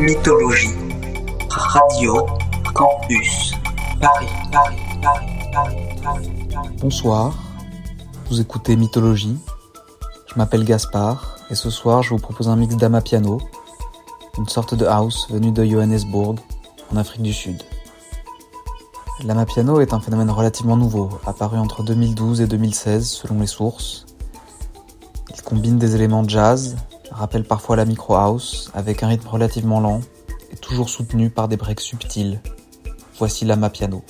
Mythologie. Radio Campus. Paris, Paris, Paris, Paris, Paris, Paris. Bonsoir, vous écoutez Mythologie. Je m'appelle Gaspard et ce soir je vous propose un mix d'ama piano, une sorte de house venue de Johannesburg, en Afrique du Sud. L'ama piano est un phénomène relativement nouveau, apparu entre 2012 et 2016 selon les sources. Il combine des éléments jazz, rappelle parfois la micro house, avec un rythme relativement lent et toujours soutenu par des breaks subtils. Voici l'ama piano.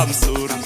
I'm wa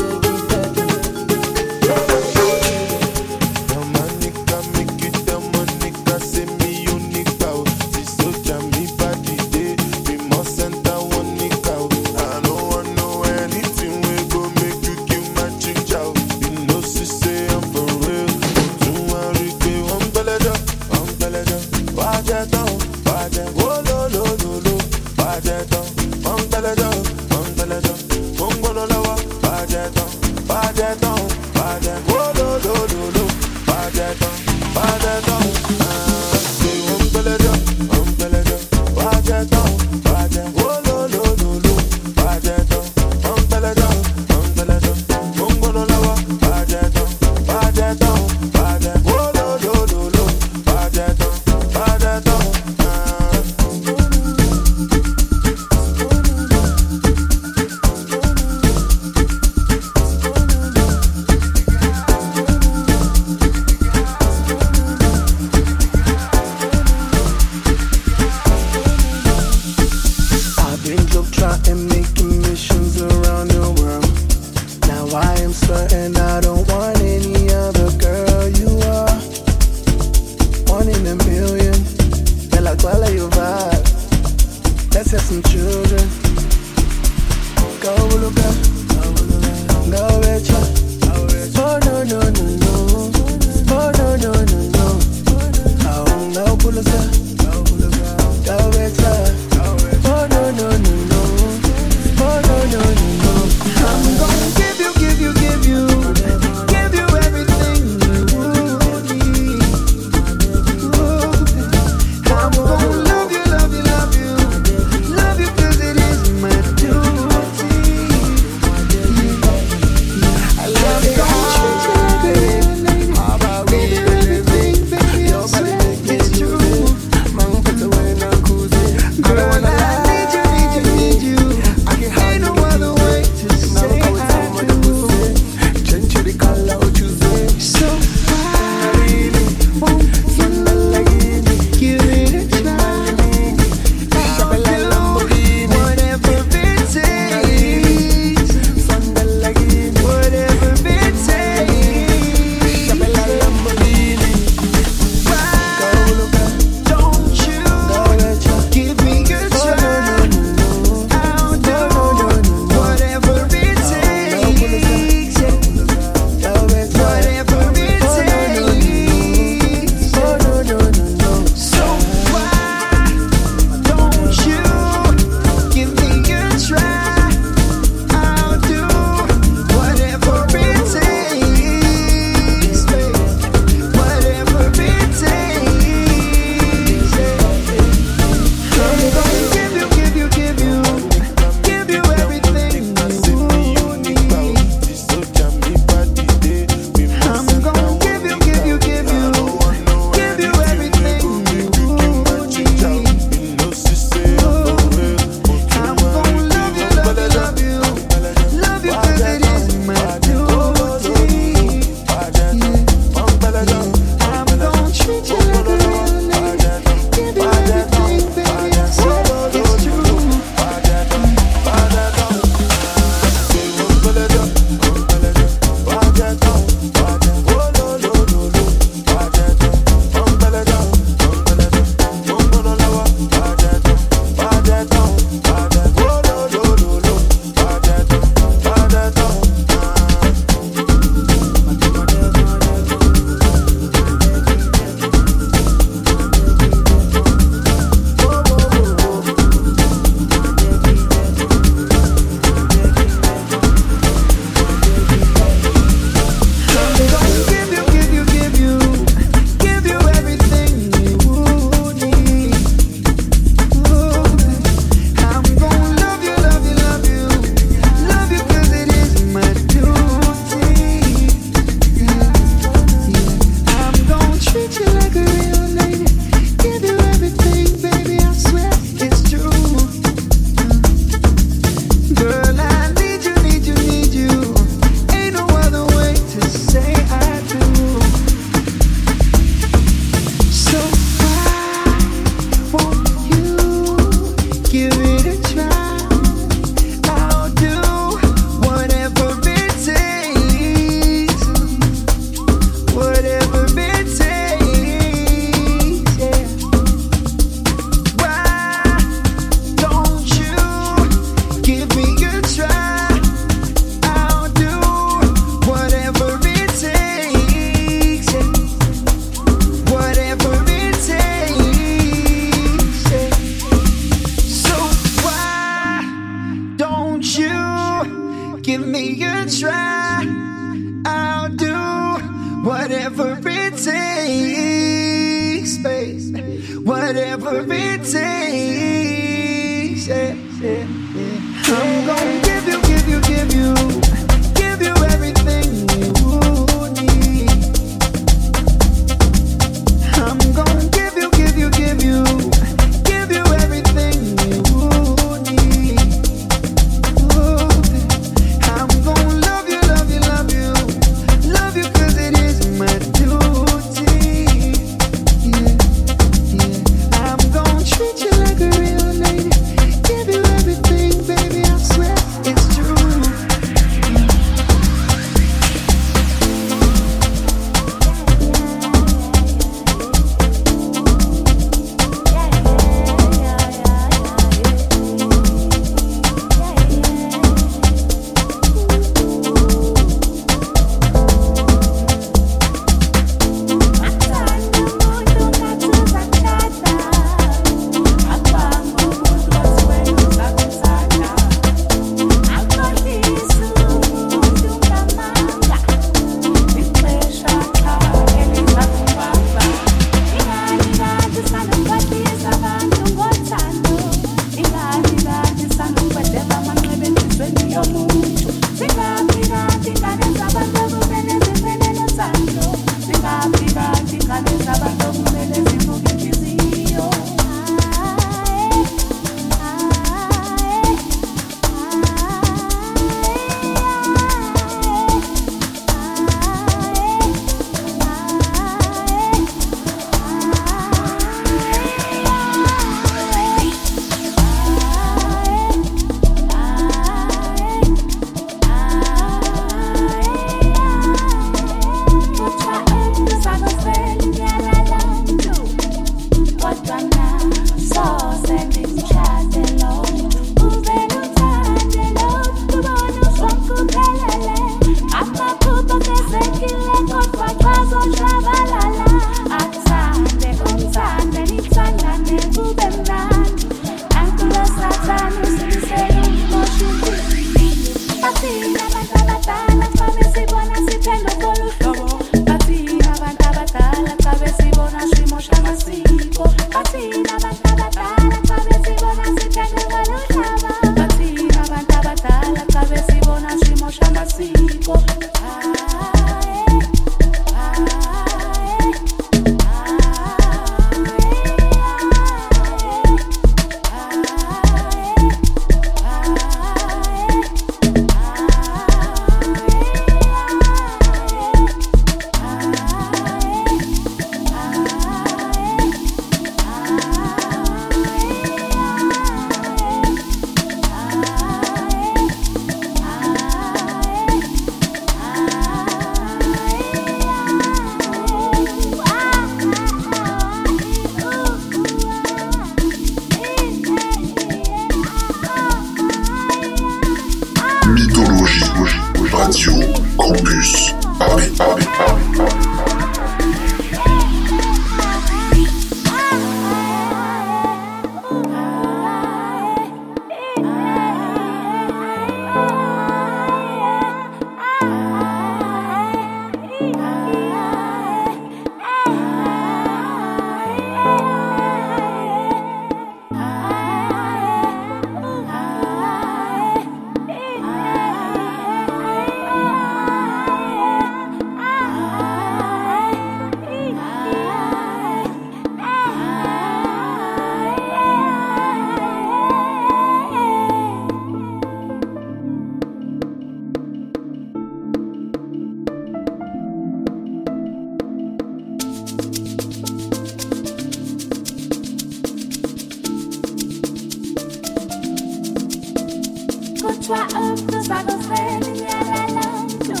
bakoseni nyalalantlu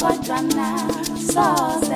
kodwa nasoze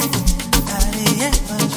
yeah, yeah.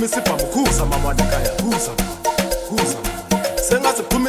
sengaziphuma isibhamu khuza mama wadekaya kuza, mama khuza kuza. sengaziphuma